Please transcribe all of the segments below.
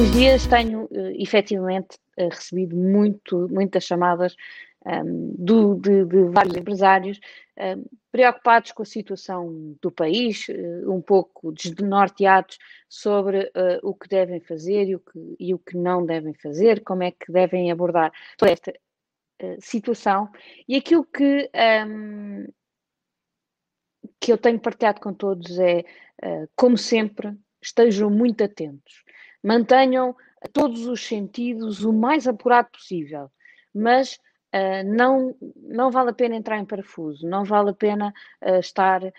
últimos dias tenho uh, efetivamente uh, recebido muito, muitas chamadas um, do, de, de, vários empresários um, preocupados com a situação do país, uh, um pouco desnorteados sobre uh, o que devem fazer e o que, e o que não devem fazer, como é que devem abordar toda esta uh, situação. E aquilo que, um, que eu tenho partilhado com todos é, como sempre, estejam muito atentos, mantenham todos os sentidos o mais apurado possível, mas Uh, não, não vale a pena entrar em parafuso, não vale a pena uh, estar, uh,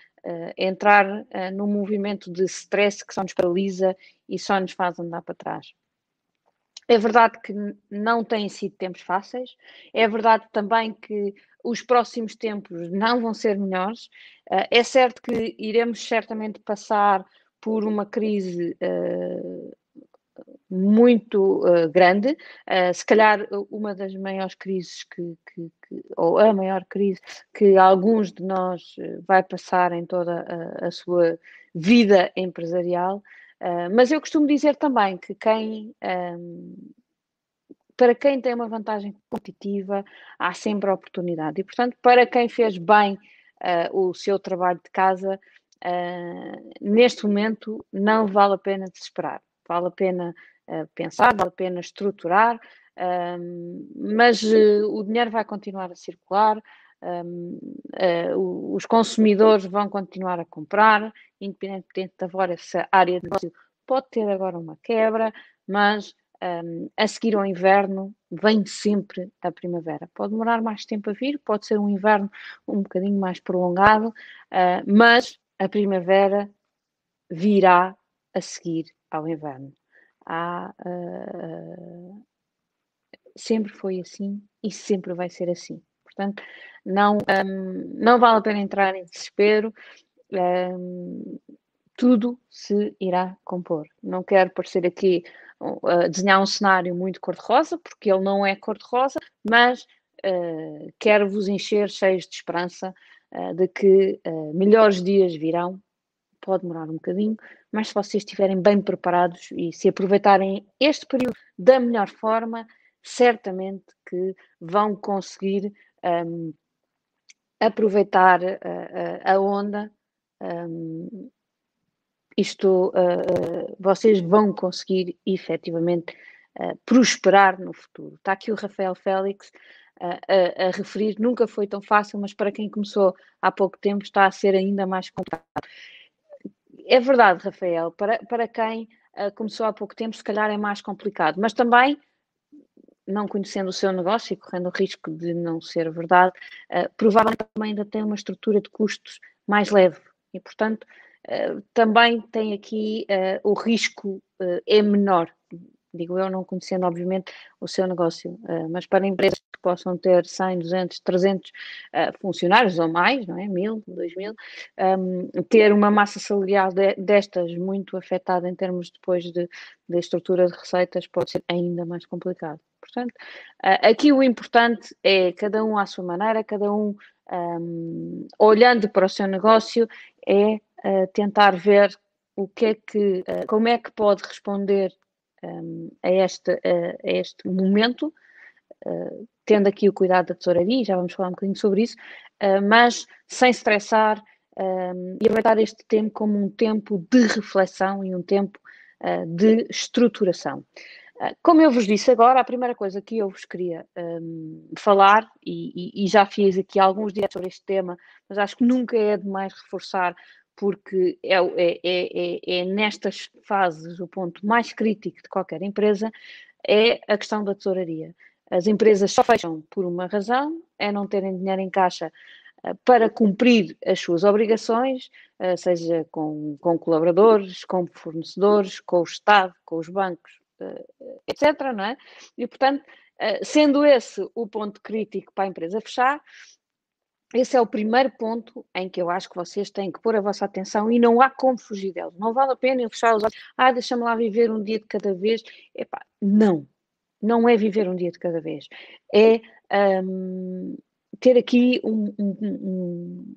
entrar uh, num movimento de stress que só nos paralisa e só nos faz andar para trás. É verdade que não têm sido tempos fáceis, é verdade também que os próximos tempos não vão ser melhores. é certo que iremos certamente passar por uma crise muito uh, grande, uh, se calhar uma das maiores crises que, que, que, ou a maior crise que alguns de nós eh, vai passar em toda a, a sua vida empresarial, uh, mas eu costumo dizer também que quem um, ehm, para quem tem uma vantagem competitiva há sempre oportunidade. E portanto para quem fez bem o seu trabalho de casa neste momento não vale a pena desesperar, vale a pena pensar, vale a pena estruturar, mas uh, o dinheiro vai continuar a circular, uh, os consumidores vão continuar a comprar, independentemente da vossa área de negócio pode ter agora uma quebra, mas um, a seguir ao inverno vem sempre a primavera. Pode demorar mais tempo a vir, pode ser um inverno um bocadinho mais prolongado, uh, mas a primavera virá a seguir ao inverno há, uh, sempre foi assim e sempre vai ser assim. Portanto, não, um, não vale a pena entrar em desespero. Um, tudo se irá compor. Não quero parecer aqui uh, desenhar um cenário muito cor-de-rosa, porque ele não é cor-de-rosa, mas uh, quero vos encher cheios de esperança uh, de que melhores dias virão pode demorar um bocadinho, mas se vocês estiverem bem preparados e se aproveitarem este período da melhor forma, certamente que vão conseguir um, aproveitar a, a, a onda. Um, isto, uh, uh, vocês vão conseguir efetivamente uh, prosperar no futuro. Está aqui o Rafael Félix a, a, referir, nunca foi tão fácil, mas para quem começou há pouco tempo está a ser ainda mais complicado é verdade, Rafael, para, para quem uh, começou há pouco tempo, se calhar é mais complicado, mas também, não conhecendo o seu negócio e correndo o risco de não ser verdade, uh, provavelmente também ainda tem uma estrutura de custos mais leve e, portanto, uh, também tem aqui o risco é menor. Digo eu, não conhecendo obviamente o seu negócio, mas para empresas possam ter 100, 200, 300 uh, funcionários ou mais, não é? Mil, dois mil, um, ter uma massa salarial de, destas muito afetada em termos depois de, de, estrutura de receitas pode ser ainda mais complicado. Portanto, uh, aqui o importante é cada um à sua maneira, cada um um, olhando para o seu negócio, é tentar ver o que é que, como é que pode responder um, a, este, a, este momento, uh, tendo aqui o cuidado da tesouraria, já vamos falar um bocadinho sobre isso, uh, mas sem estressar um, e aproveitar este tempo como um tempo de reflexão e um tempo uh, de estruturação. Como eu vos disse agora, a primeira coisa que eu vos queria um, falar, e, e, e, já fiz aqui alguns dias sobre este tema, mas acho que nunca é demais reforçar porque é, é, é, é, nestas fases o ponto mais crítico de qualquer empresa, é a questão da tesouraria. As empresas só fecham por uma razão, é não terem dinheiro em caixa para cumprir as suas obrigações, seja com, com colaboradores, com fornecedores, com o Estado, com os bancos, etc. Não é? E, portanto, sendo esse o ponto crítico para a empresa fechar, esse é o primeiro ponto em que eu acho que vocês têm que pôr a vossa atenção e não há como fugir deles. Não vale a pena eu fechar os olhos, ah, deixa-me lá viver um dia de cada vez. Epá, não, não é viver um dia de cada vez. É um, ter aqui um, um,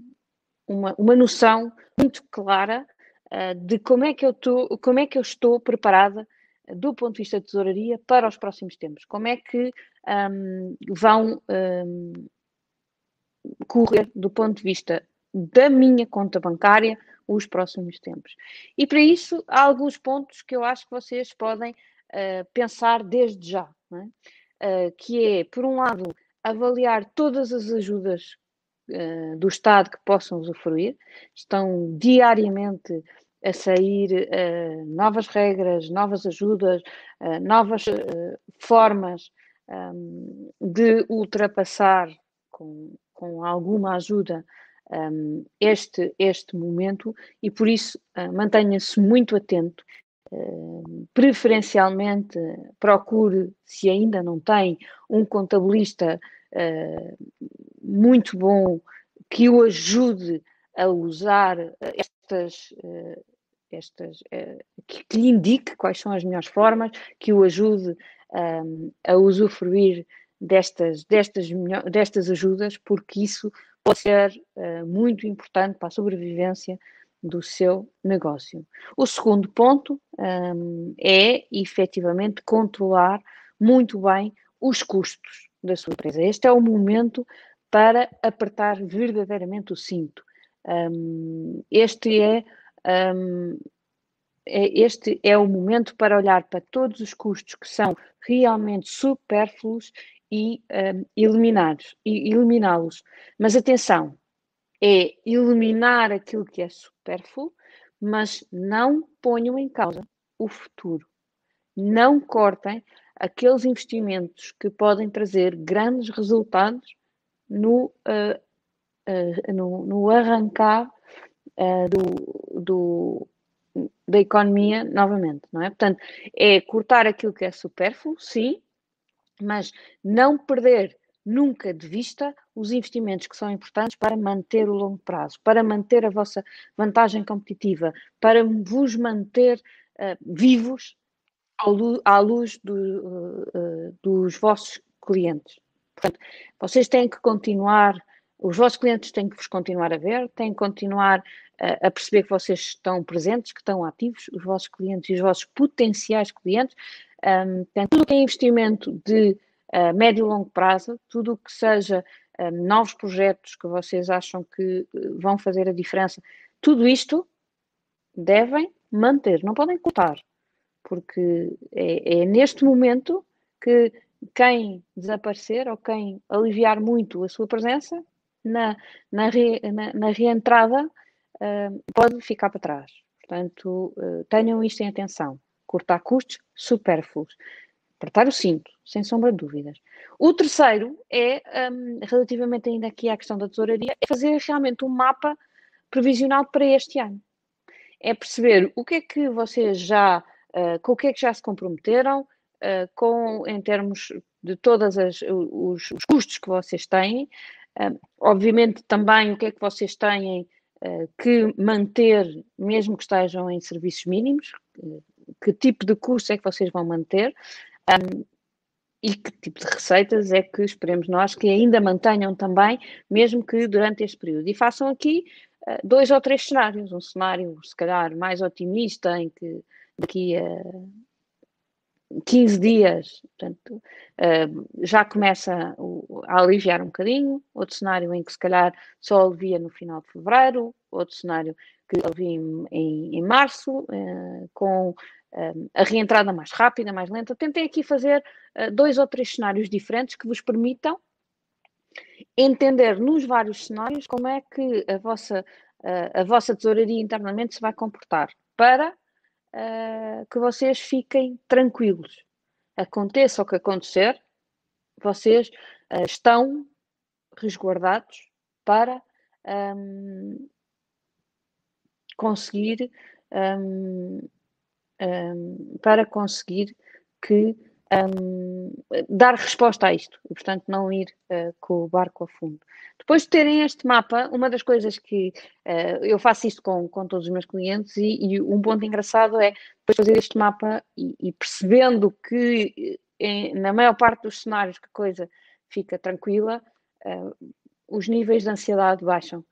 uma, uma noção muito clara uh, de como é que eu estou, como é que eu estou preparada do ponto de vista de tesouraria para os próximos tempos? Como é que um, vão um, correr do ponto de vista da minha conta bancária os próximos tempos? E para isso há alguns pontos que eu acho que vocês podem uh, pensar desde já, é? uh, que é, por um lado, avaliar todas as ajudas uh, do Estado que possam usufruir, estão diariamente a sair novas regras, novas ajudas, novas formas um, de ultrapassar com, com alguma ajuda um, este, este momento e por isso mantenha-se muito atento. Preferencialmente procure, se ainda não tem, um contabilista muito bom que o ajude a usar estas estas, uh, que, que, lhe indique quais são as melhores formas, que o ajude um, a usufruir destas, destas, destas ajudas, porque isso pode ser muito importante para a sobrevivência do seu negócio. O segundo ponto um, é efetivamente controlar muito bem os custos da sua empresa. Este é o momento para apertar verdadeiramente o cinto. Um, este é um, é, este é o momento para olhar para todos os custos que são realmente supérfluos e um, eliminá-los. Mas atenção, é eliminar aquilo que é supérfluo, mas não ponham em causa o futuro. Não cortem aqueles investimentos que podem trazer grandes resultados no, uh, uh, no, no arrancar uh, do, do, da economia novamente, não é? Portanto, é cortar aquilo que é supérfluo, sim, mas não perder nunca de vista os investimentos que são importantes para manter o longo prazo, para manter a vossa vantagem competitiva, para vos manter uh, vivos à luz do, uh, dos vossos clientes. Portanto, vocês têm que continuar os vossos clientes têm que vos continuar a ver, têm que continuar a, perceber que vocês estão presentes, que estão ativos, os vossos clientes e os vossos potenciais clientes. Um, portanto, tudo que é investimento de uh, médio e longo prazo, tudo o que seja um, novos projetos que vocês acham que uh, vão fazer a diferença, tudo isto devem manter, não podem cortar, porque é, é neste momento que quem desaparecer ou quem aliviar muito a sua presença na, na, re, na, na reentrada uh, pode ficar para trás. Portanto, uh, tenham isto em atenção. Cortar custos supérfluos. Apertar o cinto, sem sombra de dúvidas. O terceiro é, um, relativamente ainda aqui à questão da tesouraria, é fazer realmente um mapa previsional para este ano. É perceber o que é que vocês já, uh, com o que é que já se comprometeram, uh, com, em termos de todos os, os, custos que vocês têm, Uh, obviamente, também o que é que vocês têm uh, que manter, mesmo que estejam em serviços mínimos, que tipo de custo é que vocês vão manter um, e que tipo de receitas é que esperemos nós que ainda mantenham também, mesmo que durante este período. E façam aqui dois ou três cenários. Um cenário, se calhar, mais otimista, em que daqui a 15 dias, portanto, uh, já começa a aliviar um bocadinho. Outro cenário em que se calhar só alivia no final de fevereiro, outro cenário que alivia em, em, em março, uh, com uh, a reentrada mais rápida, mais lenta. Tentei aqui fazer dois ou três cenários diferentes que vos permitam entender nos vários cenários como é que a vossa, a vossa tesouraria internamente se vai comportar para uh, que vocês fiquem tranquilos. Aconteça o que acontecer, vocês uh, estão resguardados para um, conseguir um, um, para conseguir que um, dar resposta a isto e, portanto, não ir uh, com o barco a fundo. Depois de terem este mapa, uma das coisas que uh, eu faço isto com, com todos os meus clientes e, e um ponto engraçado é depois fazer este mapa e, e percebendo que em, na maior parte dos cenários que a coisa fica tranquila, uh, os níveis de ansiedade baixam.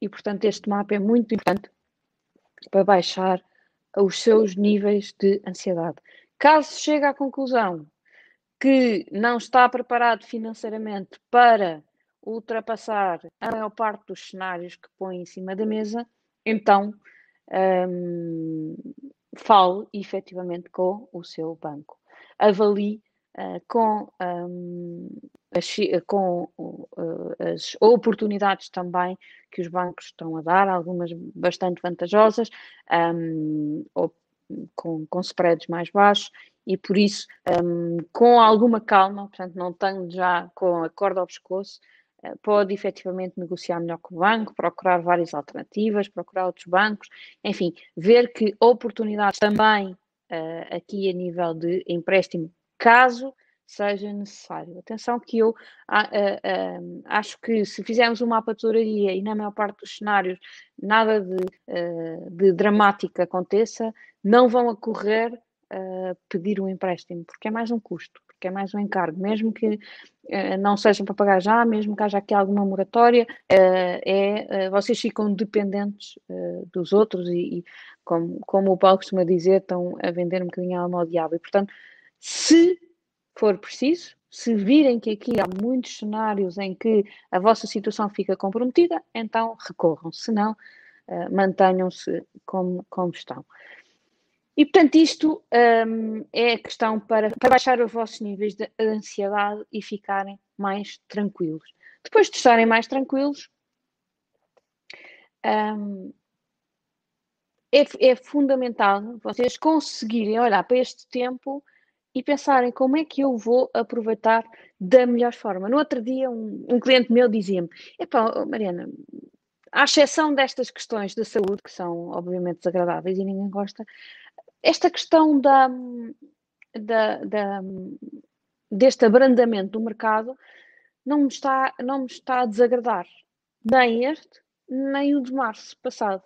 E, portanto, este mapa é muito importante para baixar os seus níveis de ansiedade. Caso chegue à conclusão que não está preparado financeiramente para ultrapassar a maior parte dos cenários que põe em cima da mesa, então um, fale efetivamente com o seu banco. Avalie uh, com, um, as, com uh, as oportunidades também que os bancos estão a dar, algumas bastante vantajosas, um, ou com, com spreads mais baixos, e por isso, um, com alguma calma, portanto, não tenho já com a corda ao pescoço, pode efetivamente negociar melhor com o banco, procurar várias alternativas, procurar outros bancos, enfim, ver que oportunidades também uh, aqui a nível de empréstimo, caso seja necessário. Atenção que eu acho que se fizermos uma mapa e na maior parte dos cenários nada de, uh, de dramático aconteça, não vão ocorrer pedir um empréstimo, porque é mais um custo, porque é mais um encargo, mesmo que não seja para pagar já, mesmo que haja aqui alguma moratória, é, vocês ficam dependentes dos outros e, e como, como o Paulo costuma dizer, estão a vender um bocadinho a alma ao diabo. E, portanto, se for preciso, se virem que aqui há muitos cenários em que a vossa situação fica comprometida, então recorram, se não, uh, mantenham-se como, como estão. E, portanto, isto um, é a questão para, para baixar os vossos níveis de ansiedade e ficarem mais tranquilos. Depois de estarem mais tranquilos, um, é, é fundamental vocês conseguirem olhar para este tempo e pensarem como é que eu vou aproveitar da melhor forma. No outro dia, um, um cliente meu dizia-me: Epá, Mariana, à exceção destas questões da saúde, que são obviamente desagradáveis e ninguém gosta, esta questão da, da, da, deste abrandamento do mercado não me, está, não me está a desagradar. Nem este, nem o de março passado.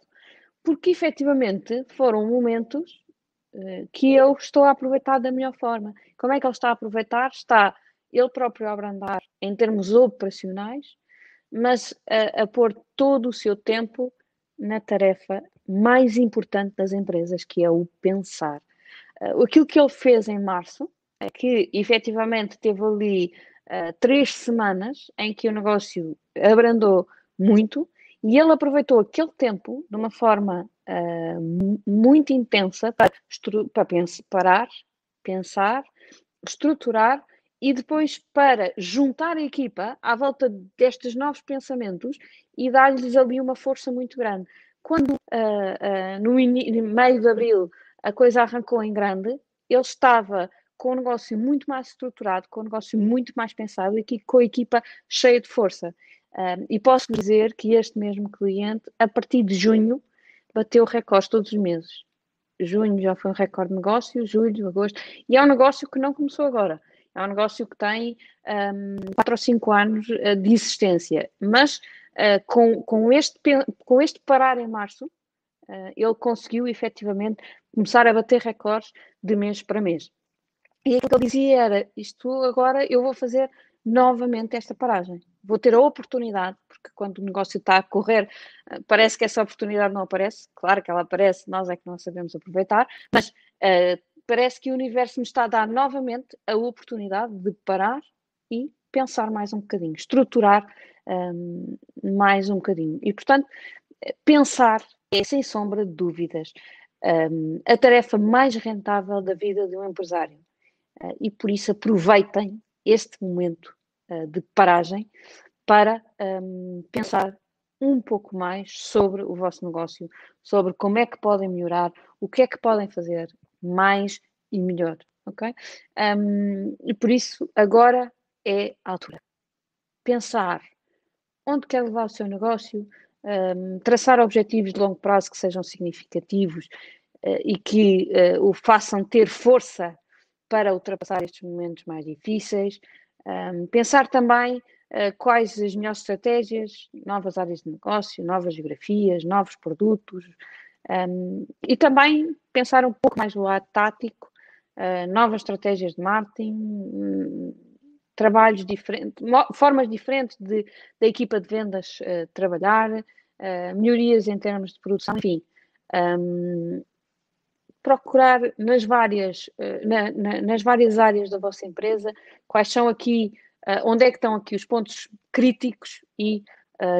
Porque efetivamente foram momentos que eu estou a aproveitar da melhor forma. Como é que ele está a aproveitar? Está ele próprio a abrandar em termos operacionais, mas a, a pôr todo o seu tempo na tarefa mais importante das empresas, que é o pensar. Uh, aquilo que ele fez em março, é que efetivamente teve ali uh, três semanas em que o negócio abrandou muito e ele aproveitou aquele tempo de uma forma uh, muito intensa para, para pensar, parar, pensar, estruturar e depois para juntar a equipa à volta destes novos pensamentos e dar-lhes ali uma força muito grande. Quando uh, uh, no, no meio de abril a coisa arrancou em grande, ele estava com um negócio muito mais estruturado, com um negócio muito mais pensado e com a equipa cheia de força. Um, e posso dizer que este mesmo cliente, a partir de junho, bateu recordes todos os meses. Junho já foi um recorde de negócio, julho, agosto, e é um negócio que não começou agora. É um negócio que tem um, 4 ou 5 anos uh, de existência, mas uh, com, com, este, com este parar em março, uh, ele conseguiu efetivamente começar a bater recordes de mês para mês. E aquilo que ele dizia era: Isto agora eu vou fazer novamente esta paragem. Vou ter a oportunidade, porque quando o negócio está a correr, eh, parece que essa oportunidade não aparece. Claro que ela aparece, nós é que não sabemos aproveitar, mas uh, parece que o universo me está a dar novamente a oportunidade de parar e pensar mais um bocadinho, estruturar um, ehm, mais um bocadinho. E, portanto, pensar é, sem sombra de dúvidas, um, ehm, a tarefa mais rentável da vida de um empresário. Uh, e por isso aproveitem este momento uh, de paragem para um, pensar um pouco mais sobre o vosso negócio, sobre como é que podem melhorar, o que é que podem fazer mais e melhor, ok? Um, e por isso agora é a altura. Pensar onde quer levar o seu negócio, um, traçar objetivos de longo prazo que sejam significativos uh, e que uh, o façam ter força para ultrapassar estes momentos mais difíceis. Um, pensar também uh, quais as melhores estratégias, novas áreas de negócio, novas geografias, novos produtos. Um, e também pensar um pouco mais do lado tático, uh, novas estratégias de marketing, um, trabalhos diferentes, formas diferentes de, da equipa de vendas uh, trabalhar, melhorias em termos de produção, enfim. Um, procurar nas várias, uh, na, na, nas várias áreas da vossa empresa quais são aqui, uh, onde é que estão aqui os pontos críticos e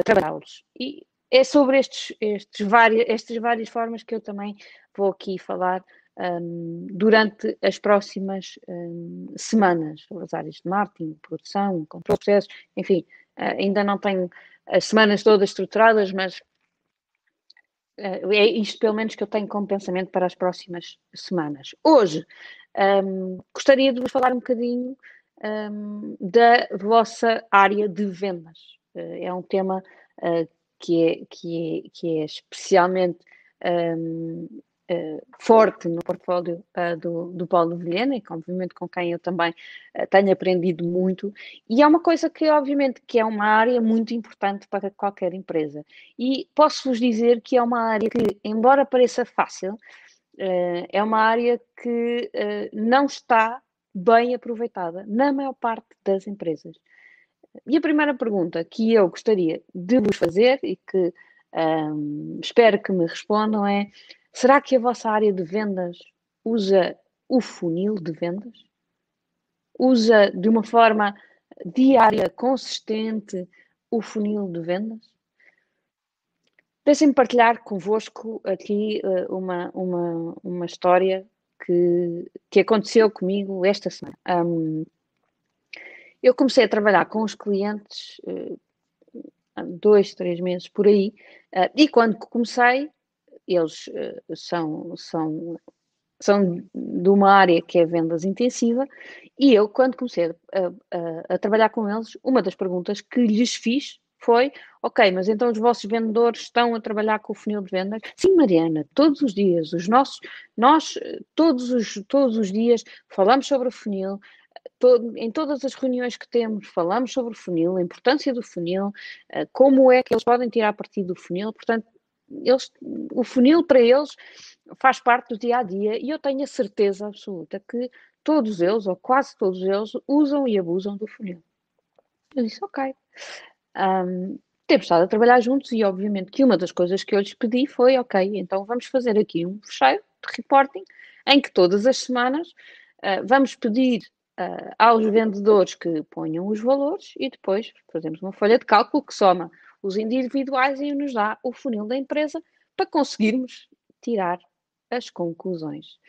trabalhá-los. E é sobre estes, estes várias, estas várias formas que eu também vou aqui falar um, durante as próximas um, semanas, sobre as áreas de marketing, produção, controle de processos, enfim, uh, ainda não tenho as semanas todas estruturadas, mas uh, é isto pelo menos que eu tenho como pensamento para as próximas semanas. Hoje um, gostaria de vos falar um bocadinho da vossa área de vendas. Uh, é um tema que, é, que, é, que é especialmente um, uh, forte no portfólio uh, do, do Paulo Vilhena, e obviamente com quem eu também uh, tenho aprendido muito, e é uma coisa que obviamente que é uma área muito importante para qualquer empresa. E posso-vos dizer que é uma área que, embora pareça fácil, é uma área que não está bem aproveitada na maior parte das empresas. E a primeira pergunta que eu gostaria de vos fazer e que um, espero que me respondam é Será que a vossa área de vendas usa o funil de vendas? Usa de uma forma diária, consistente, o funil de vendas? Deixem-me partilhar convosco aqui uh, uma, uma, uma história que, que aconteceu comigo esta semana. Um, eu comecei a trabalhar com os clientes uh, dois, três meses por aí, uh, e quando comecei, eles uh, são, são, são de uma área que é vendas intensiva, e eu, quando comecei a, a, a trabalhar com eles, uma das perguntas que lhes fiz foi, ok, mas então os vossos vendedores estão a trabalhar com o funil de vendas? Sim, Mariana, todos os dias, os nossos, nós todos os, todos os dias falamos sobre o funil, em todas as reuniões que temos falamos sobre o funil, a importância do funil, eh, como é que eles podem tirar partido do funil, portanto, eles, o funil para eles faz parte do dia a dia e eu tenho a certeza absoluta que todos eles, ou quase todos eles, usam e abusam do funil. Eu disse, ok. Um, temos estado a trabalhar juntos e obviamente que uma das coisas que eu lhes pedi foi, ok, então vamos fazer aqui um fecheiro de reporting em que todas as semanas uh, vamos pedir uh, aos vendedores que ponham os valores e depois fazemos uma folha de cálculo que soma os individuais e nos dá o funil da empresa para conseguirmos tirar as conclusões.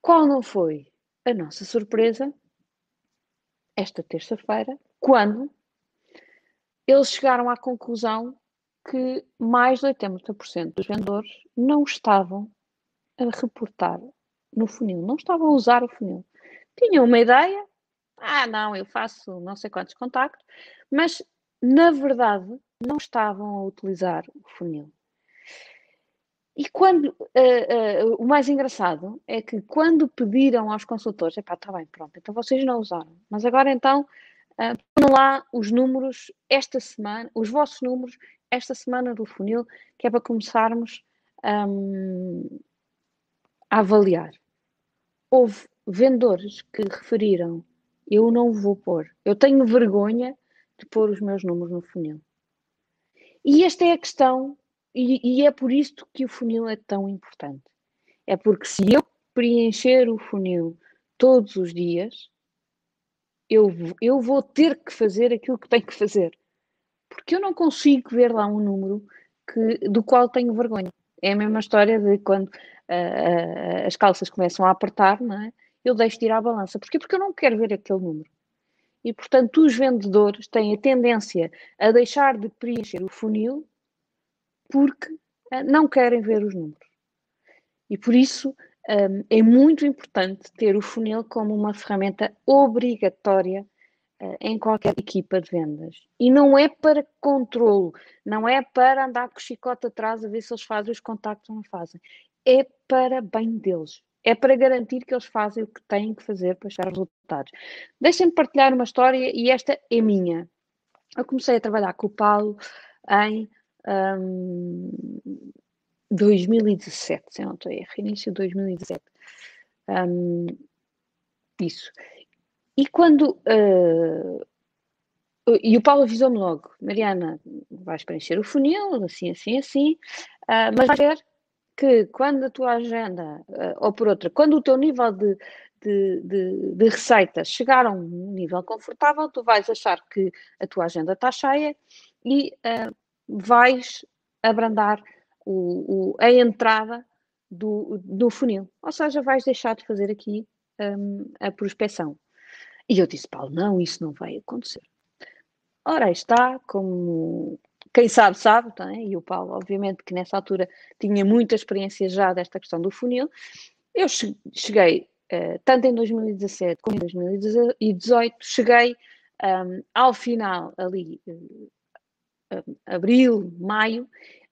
Qual não foi a nossa surpresa esta terça-feira, quando eles chegaram à conclusão que mais de 80% dos vendedores não estavam a reportar no funil, não estavam a usar o funil. Tinham uma ideia, ah, não, eu faço não sei quantos contactos, mas na verdade, não estavam a utilizar o funil. E quando, uh, uh, o mais engraçado é que quando pediram aos consultores, epá, está bem, pronto, então vocês não usaram, mas agora então uh, lá os números esta semana, os vossos números esta semana do funil, que é para começarmos um, a avaliar. Houve vendedores que referiram, eu não vou pôr, eu tenho vergonha de pôr os meus números no funil. E esta é a questão, e, e é por isto que o funil é tão importante. É porque se eu preencher o funil todos os dias, eu, eu vou ter que fazer aquilo que tenho que fazer. Porque eu não consigo ver lá um número que, do qual tenho vergonha. É a mesma história de quando uh, uh, as calças começam a apertar, não é? eu deixo de ir à balança. Porquê? Porque eu não quero ver aquele número. E, portanto, os vendedores têm a tendência a deixar de preencher o funil porque uh, não querem ver os números. E por isso um, é muito importante ter o funil como uma ferramenta obrigatória uh, em qualquer equipa de vendas. E não é para controle, não é para andar com o chicote atrás a ver se eles fazem os contactos ou não fazem. É para bem deles é para garantir que eles fazem o que têm que fazer para chegar aos resultados. Deixem-me partilhar uma história e esta é minha. Eu comecei a trabalhar com o Paulo em um, 2017, se não estou a errar, início de 2017. Um, isso. E quando. Uh, e o Paulo avisou-me logo: Mariana, vais preencher o funil, assim, assim, assim, uh, mas vais ver que quando a tua agenda, uh, ou por outra, quando o teu nível de, de, de, de receita chegar a um nível confortável, tu vais achar que a tua agenda está cheia e uh, vais abrandar o, o, a entrada do, do funil. Ou seja, vais deixar de fazer aqui um, a prospecção. E eu disse, Paulo, não, isso não vai acontecer. Ora, está, como quem sabe, sabe, tá? e o Paulo, obviamente, que nessa altura tinha muita experiência já desta questão do funil. Eu cheguei, uh, tanto em 2017 como em 2018, cheguei um, ao final, ali, uh, abril, maio,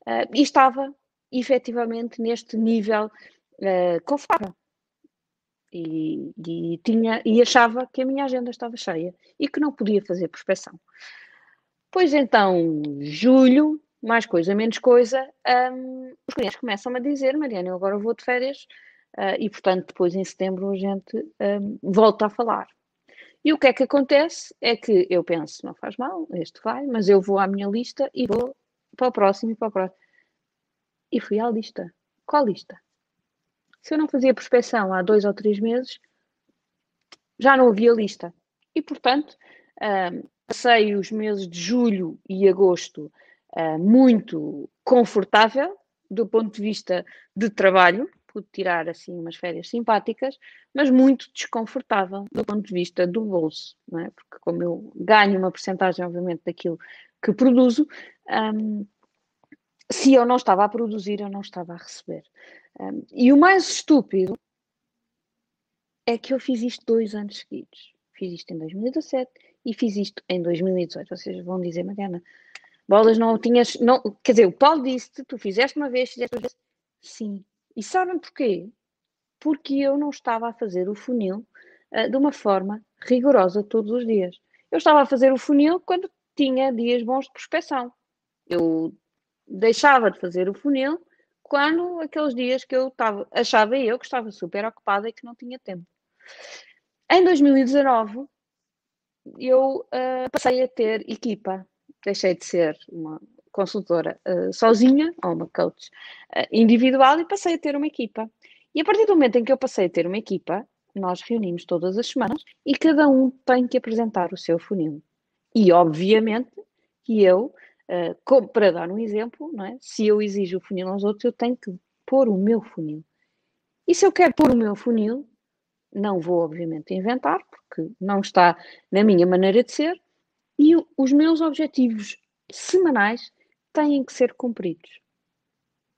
uh, e estava efetivamente neste nível confortável. E, e, tinha, e achava que a minha agenda estava cheia e que não podia fazer prospeção. Pois então, julho, mais coisa, menos coisa, um, os clientes começam a dizer, Mariana, eu agora vou de férias uh, e, portanto, depois em setembro a gente um, volta a falar. E o que é que acontece? É que eu penso, não faz mal, este vai, mas eu vou à minha lista e vou para o próximo e para o próximo. E fui à lista. Qual lista? Se eu não fazia prospecção há dois ou três meses, já não havia lista. E, portanto, um, Passei os meses de julho e agosto uh, muito confortável do ponto de vista de trabalho, pude tirar assim umas férias simpáticas, mas muito desconfortável do ponto de vista do bolso, não é? porque como eu ganho uma porcentagem, obviamente, daquilo que produzo, um, se eu não estava a produzir, eu não estava a receber. Um, e o mais estúpido é que eu fiz isto dois anos seguidos. Fiz isto em 2017 e fiz isto em 2018. Vocês vão dizer, Mariana, bolas não tinhas. Não, quer dizer, o Paulo disse-te, tu fizeste uma vez, fizeste uma vez. Sim. E sabem porquê? Porque eu não estava a fazer o funil uh, de uma forma rigorosa todos os dias. Eu estava a fazer o funil quando tinha dias bons de prospecção. Eu deixava de fazer o funil quando aqueles dias que eu estava, achava eu que estava super ocupada e que não tinha tempo. Em 2019, eu uh, passei a ter equipa, deixei de ser uma consultora uh, sozinha, ou uma coach uh, individual, e passei a ter uma equipa. E a partir do momento em que eu passei a ter uma equipa, nós reunimos todas as semanas e cada um tem que apresentar o seu funil. E, obviamente, que eu, como, para dar um exemplo, é? se eu exijo o funil aos outros, eu tenho que pôr o meu funil. E se eu quero pôr o meu funil, não vou, obviamente, inventar, porque não está na minha maneira de ser, e os meus objetivos semanais têm que ser cumpridos.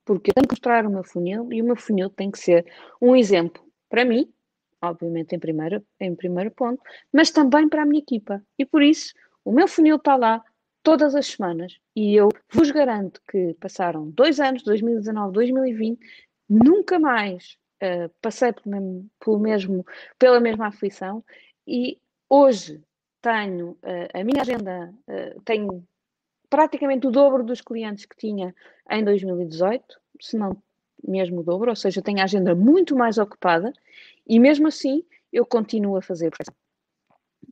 Porque eu tenho que mostrar o meu funil e o meu funil tem que ser um exemplo para mim, obviamente em primeiro, em primeiro ponto, mas também para a minha equipa. E por isso, o meu funil está lá todas as semanas e eu vos garanto que passaram dois anos, 2019, 2020, nunca mais uh, passei pelo mesmo, pelo mesmo, pela mesma aflição e hoje tenho uh, a minha agenda, uh, tenho praticamente o dobro dos clientes que tinha em 2018, se não mesmo o dobro, ou seja, tenho a agenda muito mais ocupada e mesmo assim eu continuo a fazer prospecção.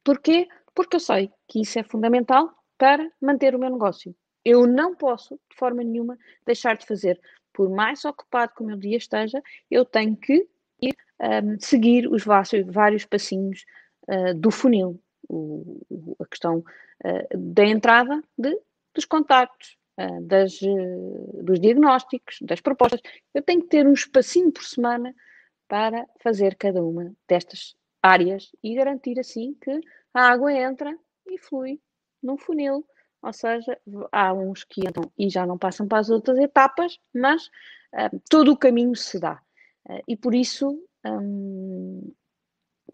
Porquê? Porque eu sei que isso é fundamental para manter o meu negócio. Eu não posso, de forma nenhuma, deixar de fazer por mais ocupado que o meu dia esteja, eu tenho que ir um, seguir os vários, vários passinhos uh, do funil, o, a questão uh, da entrada de, dos contactos, uh, das, dos diagnósticos, das propostas. Eu tenho que ter um espacinho por semana para fazer cada uma destas áreas e garantir assim que a água entra e flui num funil ou seja, há uns que entram e já não passam para as outras etapas, mas uh, todo o caminho se dá. Uh, e por isso, um,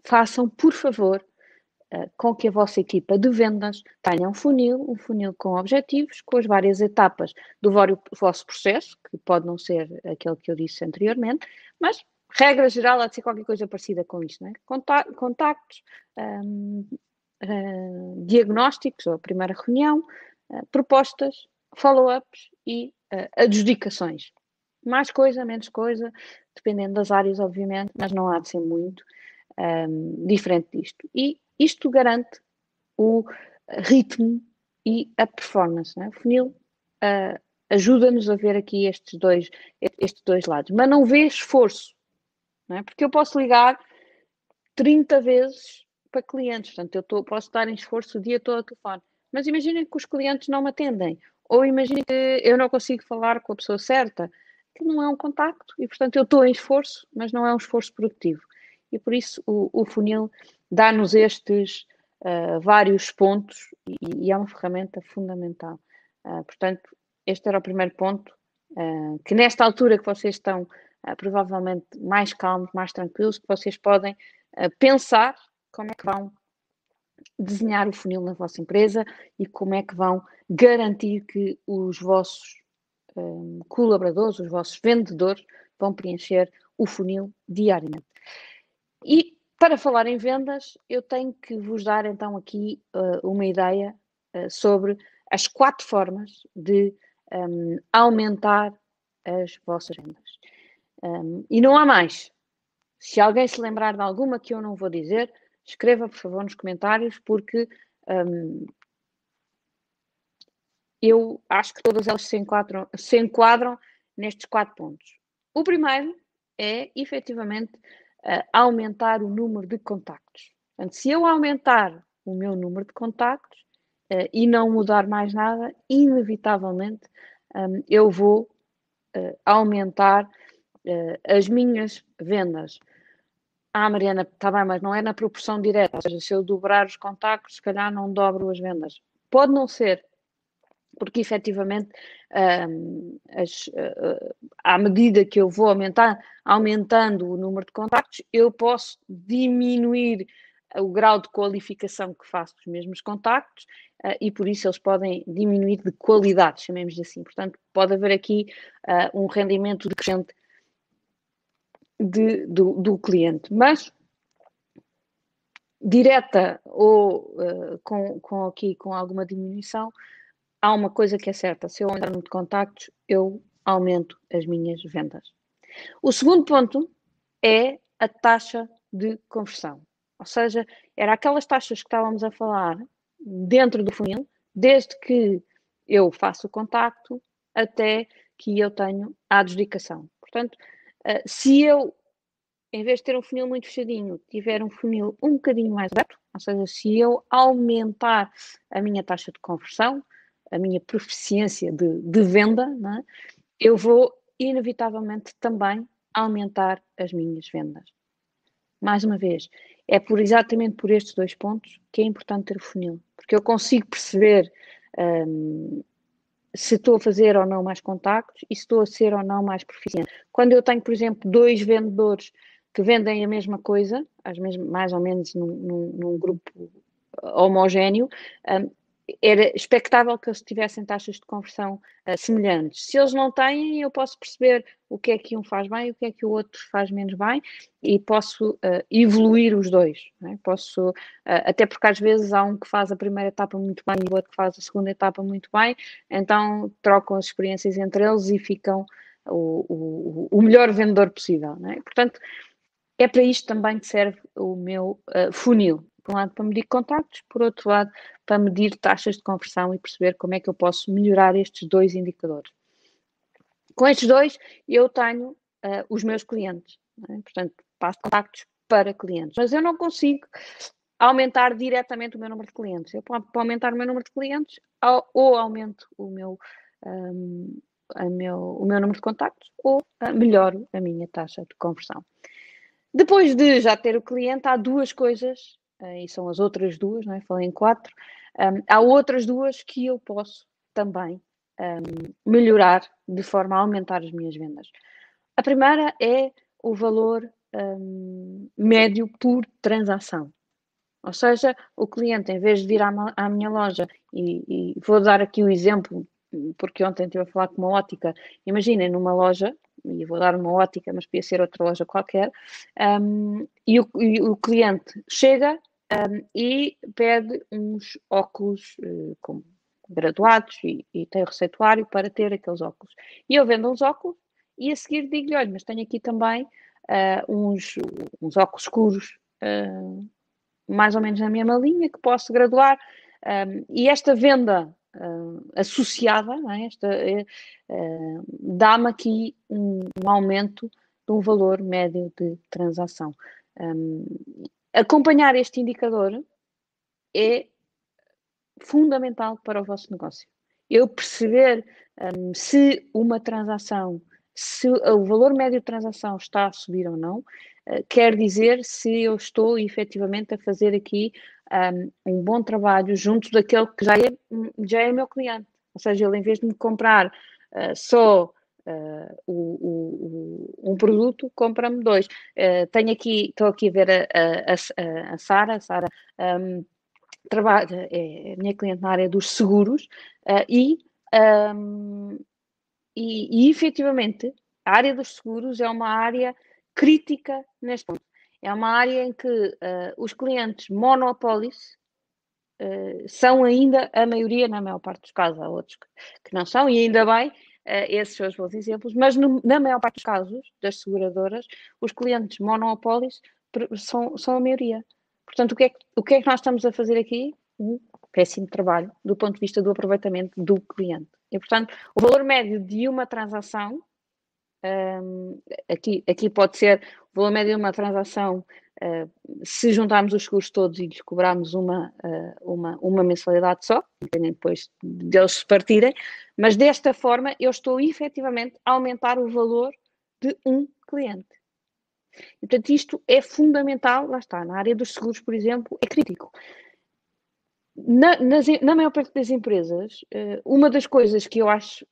façam, por favor, uh, com que a vossa equipa de vendas tenha um funil, um funil com objetivos, com as várias etapas do vosso processo, que pode não ser aquele que eu disse anteriormente, mas regra geral há de ser qualquer coisa parecida com isto, né? contactos, um, uh, diagnósticos, ou a primeira reunião, uh, propostas, follow-ups e uh, adjudicações. Mais coisa, menos coisa, dependendo das áreas, obviamente, mas não há de ser muito um, diferente disto. E isto garante o ritmo e a performance. Né? O funil uh, ajuda-nos a ver aqui estes dois, estes dois lados. Mas não vê esforço, é? Porque eu posso ligar 30 vezes para clientes, portanto, eu tô, posso estar em esforço o dia todo ao telefone. Mas imaginem que os clientes não me atendem, ou imaginem que eu não consigo falar com a pessoa certa, que não é um contacto, e portanto eu estou em esforço, mas não é um esforço produtivo. E por isso o, o funil dá-nos estes uh, vários pontos e, e, é uma ferramenta fundamental. Uh, portanto, este era o primeiro ponto, uh, que nesta altura que vocês estão provavelmente mais calmos, mais tranquilos, que vocês podem pensar como é que vão desenhar o funil na vossa empresa e como é que vão garantir que os vossos um, colaboradores, os vossos vendedores, vão preencher o funil diariamente. E para falar em vendas, eu tenho que vos dar então aqui uh, uma ideia uh, sobre as quatro formas de um, aumentar as vossas vendas. Um, e não há mais. Se alguém se lembrar de alguma que eu não vou dizer, escreva por favor nos comentários, porque um, eu acho que todas elas se enquadram, se enquadram nestes quatro pontos. O primeiro é efetivamente uh, aumentar o número de contactos. Portanto, se eu aumentar o meu número de contactos uh, e não mudar mais nada, inevitavelmente um, eu vou uh, aumentar as minhas vendas. Ah, Mariana, está bem, mas não é na proporção direta. Ou seja, se eu dobrar os contactos, se calhar não dobro as vendas. Pode não ser, porque efetivamente, um, as, uh, à medida que eu vou aumentar, aumentando o número de contactos, eu posso diminuir o grau de qualificação que faço dos mesmos contactos uh, e por isso eles podem diminuir de qualidade, chamemos assim. Portanto, pode haver aqui uh, um rendimento decrescente de, do, do cliente. Mas direta ou uh, com, com aqui com alguma diminuição, há uma coisa que é certa: se eu aumentar o número de contactos, eu aumento as minhas vendas. O segundo ponto é a taxa de conversão. Ou seja, era aquelas taxas que estávamos a falar dentro do funil, desde que eu faço o contacto até que eu tenho a adjudicação. Portanto, eh, se eu, em vez de ter um funil muito fechadinho, tiver um funil um bocadinho mais aberto, ou seja, se eu aumentar a minha taxa de conversão, a minha proficiência de, de venda, é? eu vou inevitavelmente também aumentar as minhas vendas. Mais uma vez, é por exatamente por estes dois pontos que é importante ter o funil, porque eu consigo perceber um, se estou a fazer ou não mais contactos e se estou a ser ou não mais proficiente. Quando eu tenho, por exemplo, dois vendedores que vendem a mesma coisa, mesmas, mais ou menos num, num, num grupo homogéneo, um, era expectável que eles tivessem taxas de conversão uh, semelhantes. Se eles não têm, eu posso perceber o que é que um faz bem e o que é que o outro faz menos bem e posso uh, evoluir os dois. É? Posso, uh, até porque às vezes há um que faz a primeira etapa muito bem e o outro que faz a segunda etapa muito bem, então trocam as experiências entre eles e ficam o, o, o melhor vendedor possível. É? Portanto, é para isto também que serve o meu funil por um lado para medir contactos, por outro lado para medir taxas de conversão e perceber como é que eu posso melhorar estes dois indicadores. Com estes dois, eu tenho uh, os meus clientes, é? portanto, passo contactos para clientes, mas eu não consigo aumentar diretamente o meu número de clientes. Eu, para aumentar o meu número de clientes, ou aumento o meu, um, meu, o meu número de contactos, ou uh, melhoro a minha taxa de conversão. Depois de já ter o cliente, há duas coisas e são as outras duas, não é? falei em quatro, um, há outras duas que eu posso também um, melhorar de forma a aumentar as minhas vendas. A primeira é o valor um, médio por transação. Ou seja, o cliente, em vez de vir à, à minha loja, e, e, vou dar aqui o exemplo, porque ontem estive a falar com uma ótica, imaginem numa loja, e vou dar uma ótica, mas podia ser outra loja qualquer, um, e, o, e, o, cliente chega, um, e pede uns óculos uh, com graduados e, e, tem o receituário para ter aqueles óculos. E eu vendo uns óculos e a seguir digo-lhe, olha, mas tenho aqui também uh, uns, uns óculos escuros, uh, mais ou menos na mesma linha, que posso graduar. Um, e esta venda uh, associada, é? Esta, uh, dá-me aqui um, um, aumento de um valor médio de transação. Um, acompanhar este indicador é fundamental para o vosso negócio. Eu perceber um, se uma transação, se o valor médio de transação está a subir ou não, uh, quer dizer se eu estou efetivamente a fazer aqui um, um, bom trabalho junto daquele que já é, já é meu cliente. Ou seja, ele em vez de me comprar uh, só uh, o, o, um produto, compra-me dois. Uh, tenho aqui, estou aqui a ver a, a, a, Sara, Sara um, trabalha, é minha cliente na área dos seguros e, um, e, e efetivamente a área dos seguros é uma área crítica neste ponto é uma área em que uh, os clientes monopolis uh, são ainda a maioria, na maior parte dos casos, há outros que, que não são, e ainda bem, uh, esses são os bons exemplos, mas no, na maior parte dos casos das seguradoras, os clientes monopolis são, são a maioria. Portanto, o que, é, o que é que nós estamos a fazer aqui? Um péssimo trabalho do ponto de vista do aproveitamento do cliente. E, portanto, o valor médio de uma transação um, aqui, aqui pode ser o valor médio de uma transação, se juntarmos os seguros todos e lhes cobrarmos uma, uh, uma, uma mensalidade só, dependendo depois deles se partirem, mas desta forma eu estou efetivamente a aumentar o valor de um cliente. E, portanto, isto é fundamental, lá está, na área dos seguros, por exemplo, é crítico na, nas, na maior parte das empresas, uh, uma das coisas que eu acho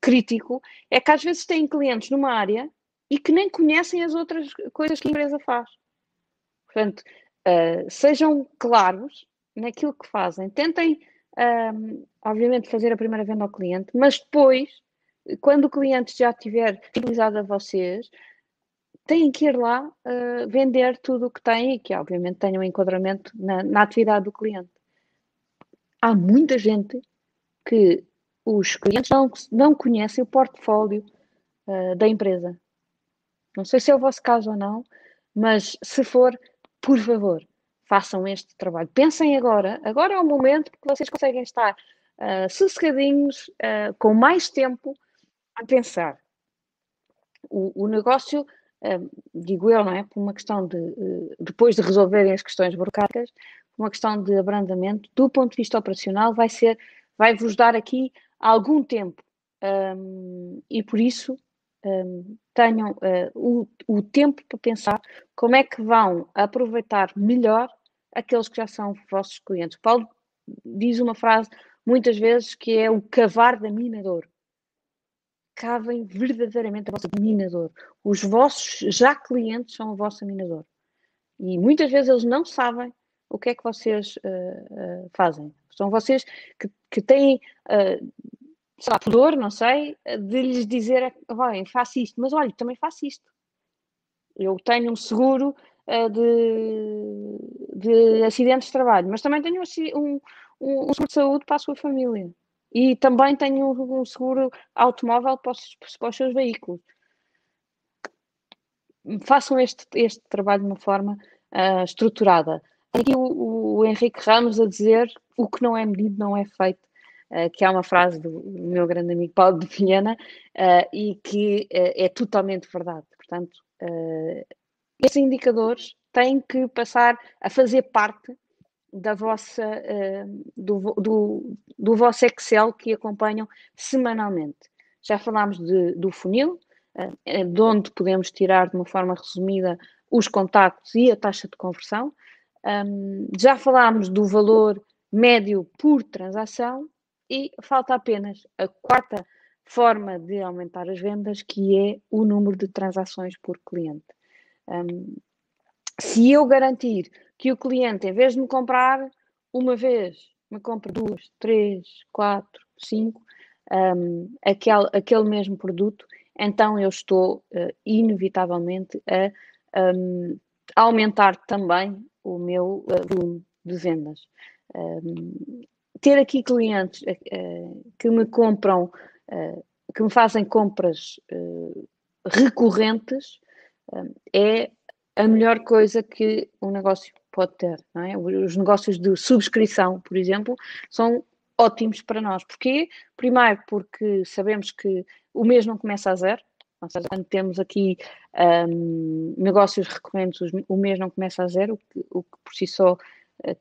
crítico é que às vezes têm clientes numa área e que nem conhecem as outras coisas que a empresa faz. Portanto, sejam claros naquilo que fazem. Tentem, ehm, obviamente, fazer a primeira venda ao cliente, mas depois, quando o cliente já tiver fidelizado a vocês, têm que ir lá uh, vender tudo o que têm e que, obviamente, tenham um enquadramento na, na, atividade do cliente. Há muita gente que os clientes não, não conhecem o portfólio uh, da empresa. Não sei se é o vosso caso ou não, mas se for, por favor, façam este trabalho. Pensem agora, agora é o momento que vocês conseguem estar uh, sossegadinhos, uh, com mais tempo a pensar. O, o negócio digo eu, não é? Por uma questão de, uh, depois de resolverem as questões burocráticas, uma questão de abrandamento, do ponto de vista operacional, vai ser, vai-vos dar aqui algum tempo. Um, e por isso um, tenham uh, o, o tempo para pensar como é que vão aproveitar melhor aqueles que já são vossos clientes. Paulo diz uma frase muitas vezes que é o cavar da minador cavem verdadeiramente a vossa minador. Os vossos já clientes são o vosso minador. E muitas vezes eles não sabem o que é que vocês uh, uh, fazem. São vocês que, que têm, uh, sei lá, pudor, não sei, de lhes dizer, vai, faço isto, mas olha, também faço isto. Eu tenho um seguro uh, de, de acidentes de trabalho, mas também tenho um, um, um seguro de saúde para a sua família. E também tenho um seguro automóvel para os, para os seus veículos. Façam este, este trabalho de uma forma uh, estruturada. Aqui o, o, Henrique Ramos a dizer o que não é medido não é feito, uh, que é uma frase do, meu grande amigo Paulo de Vilhena uh, e que é totalmente verdade. Portanto, esses indicadores têm que passar a fazer parte da vossa, do, do, do, vosso Excel que acompanham semanalmente. Já falámos de, do funil, de onde podemos tirar de uma forma resumida os contactos e a taxa de conversão. Um, já falámos do valor médio por transação e falta apenas a quarta forma de aumentar as vendas, que é o número de transações por cliente. Um, se eu garantir que o cliente, em vez de me comprar uma vez, me compra duas, três, quatro, cinco, um, aquele, aquele mesmo produto, então eu estou uh, inevitavelmente a um, aumentar também o meu uh, volume de vendas. Um, ter aqui clientes uh, que me compram, que me fazem compras recorrentes, é a melhor coisa que um negócio pode ter. É? Os negócios de subscrição, por exemplo, são ótimos para nós. Porquê? Primeiro, porque sabemos que o mês não começa a zero, ou seja, quando temos aqui um, negócios recorrentes, o mês não começa a zero, o que, o que por si só uh,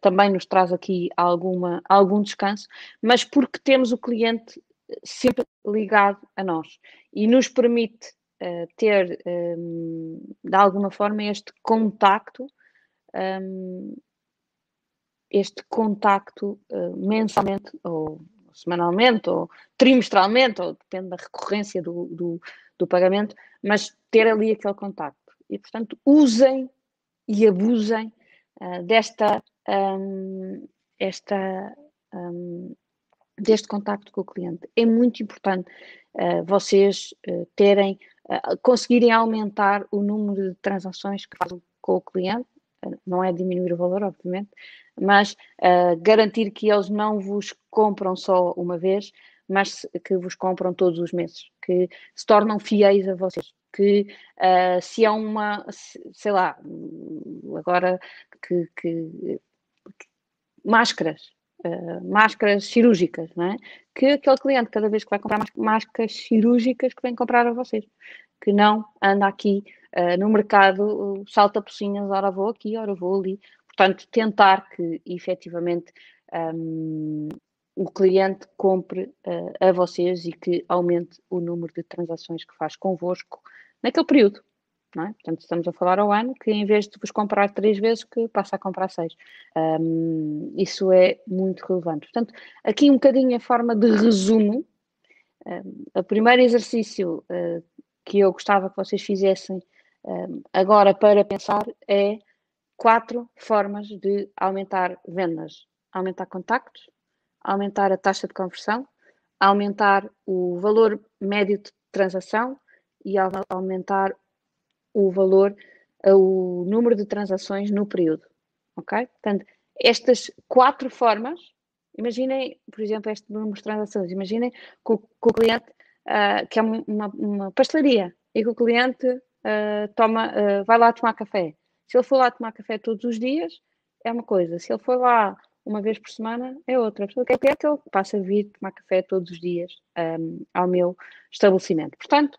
também nos traz aqui alguma, algum descanso, mas porque temos o cliente sempre ligado a nós e nos permite uh, ter, um, de alguma forma, este contacto, um, este contacto uh, mensalmente ou semanalmente ou trimestralmente, ou depende da recorrência do, do, do pagamento, mas ter ali aquele contacto. E, portanto, usem e abusem desta, um, esta, um, deste contacto com o cliente. É muito importante uh, vocês uh, terem, conseguirem aumentar o número de transações que fazem com o cliente, não é diminuir o valor, obviamente, mas garantir que eles não vos compram só uma vez, mas que vos compram todos os meses, que se tornam fiéis a vocês, que uh, se é uma, sei lá, agora que, que, que máscaras, uh, máscaras cirúrgicas, não é? Que aquele cliente, cada vez que vai comprar máscaras cirúrgicas, que vem comprar a vocês, que não anda aqui uh, no mercado, salta pocinhas, ora vou aqui, ora vou ali. Portanto, tentar que efetivamente um, o cliente compre uh, a vocês e que aumente o número de transações que faz convosco naquele período. É? Portanto, estamos a falar ao ano que em vez de vos comprar três vezes, que passa a comprar seis. Um, isso é muito relevante. Portanto, aqui um bocadinho a forma de resumo. Um, o primeiro exercício uh, que eu gostava que vocês fizessem um, agora para pensar é quatro formas de aumentar vendas. Aumentar contactos, aumentar a taxa de conversão, aumentar o valor médio de transação e aumentar o valor, o número de transações no período. Ok? Portanto, estas quatro formas, imaginem, por exemplo, este número de transações, imaginem que o, que o cliente, uh, que é uma, uma, pastelaria, e que o cliente uh, toma, uh, vai lá tomar café. Se ele for lá tomar café todos os dias, é uma coisa. Se ele for lá uma vez por semana é outra. A pessoa quer que ele passa a vir tomar café todos os dias um, ao meu estabelecimento. Portanto,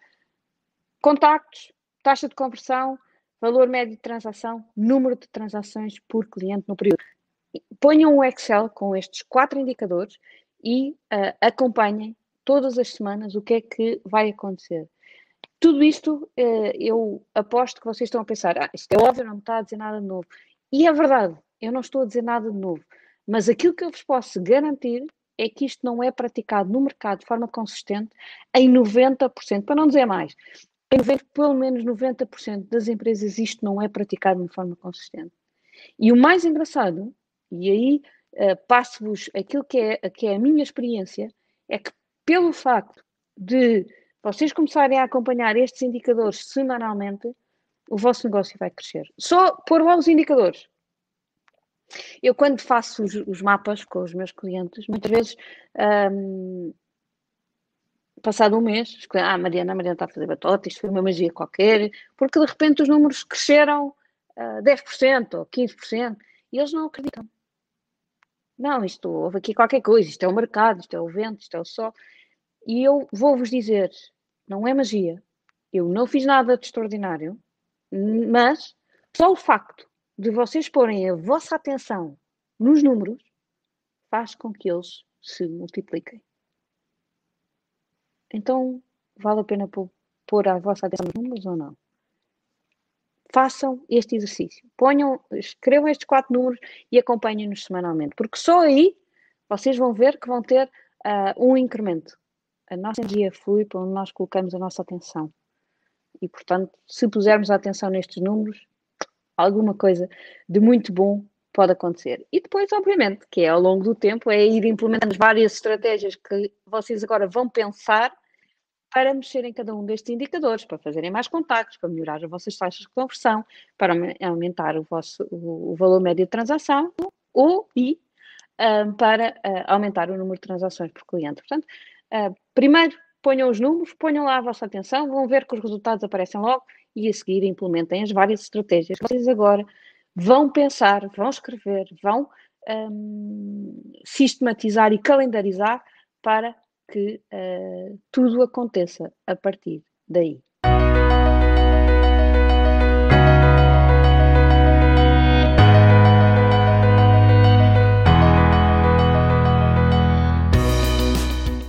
contactos, taxa de conversão, valor médio de transação, número de transações por cliente no período. Ponham um Excel com estes quatro indicadores e uh, acompanhem todas as semanas o que é que vai acontecer. Tudo isto, uh, eu aposto que vocês estão a pensar, ah, isto é óbvio, não me está a dizer nada de novo. E é verdade, eu não estou a dizer nada de novo. Mas aquilo que eu vos posso garantir é que isto não é praticado no mercado de forma consistente em 90%, para não dizer mais. Em 90, pelo menos 90% das empresas isto não é praticado de forma consistente. E o mais engraçado, e aí uh, passo-vos aquilo que é, que é a minha experiência, é que pelo facto de vocês começarem a acompanhar estes indicadores semanalmente, o vosso negócio vai crescer. Só pôr lá os indicadores. Eu, quando faço os, os, mapas com os meus clientes, muitas vezes, um, passado um mês, ah, Mariana, a Mariana está a fazer batota, isto foi uma magia qualquer, porque de repente os números cresceram uh, 10% ou 15%, e eles não acreditam. Não, isto houve aqui qualquer coisa, isto é o mercado, isto é o vento, isto é o sol. E eu vou-vos dizer, não é magia, eu não fiz nada de extraordinário, mas só o facto de vocês porem a vossa atenção nos números faz com que eles se multipliquem. Então, vale a pena pôr a vossa atenção nos números ou não? Façam este exercício. Ponham, escrevam estes quatro números e acompanhem-nos semanalmente, porque só aí vocês vão ver que vão ter uh, um incremento. A nossa energia flui para onde nós colocamos a nossa atenção. E, portanto, se pusermos a atenção nestes números, alguma coisa de muito bom pode acontecer. E depois, obviamente, que é ao longo do tempo, é ir implementando várias estratégias que vocês agora vão pensar para mexer em cada um destes indicadores, para fazerem mais contactos, para melhorar as vossas taxas de conversão, para aumentar o, vosso, o, valor médio de transação ou e um, para uh, aumentar o número de transações por cliente. Portanto, uh, primeiro ponham os números, ponham lá a vossa atenção, vão ver que os resultados aparecem logo e a seguir implementem as várias estratégias. Vocês agora vão pensar, vão escrever, vão um, sistematizar e calendarizar para que uh, tudo aconteça a partir daí.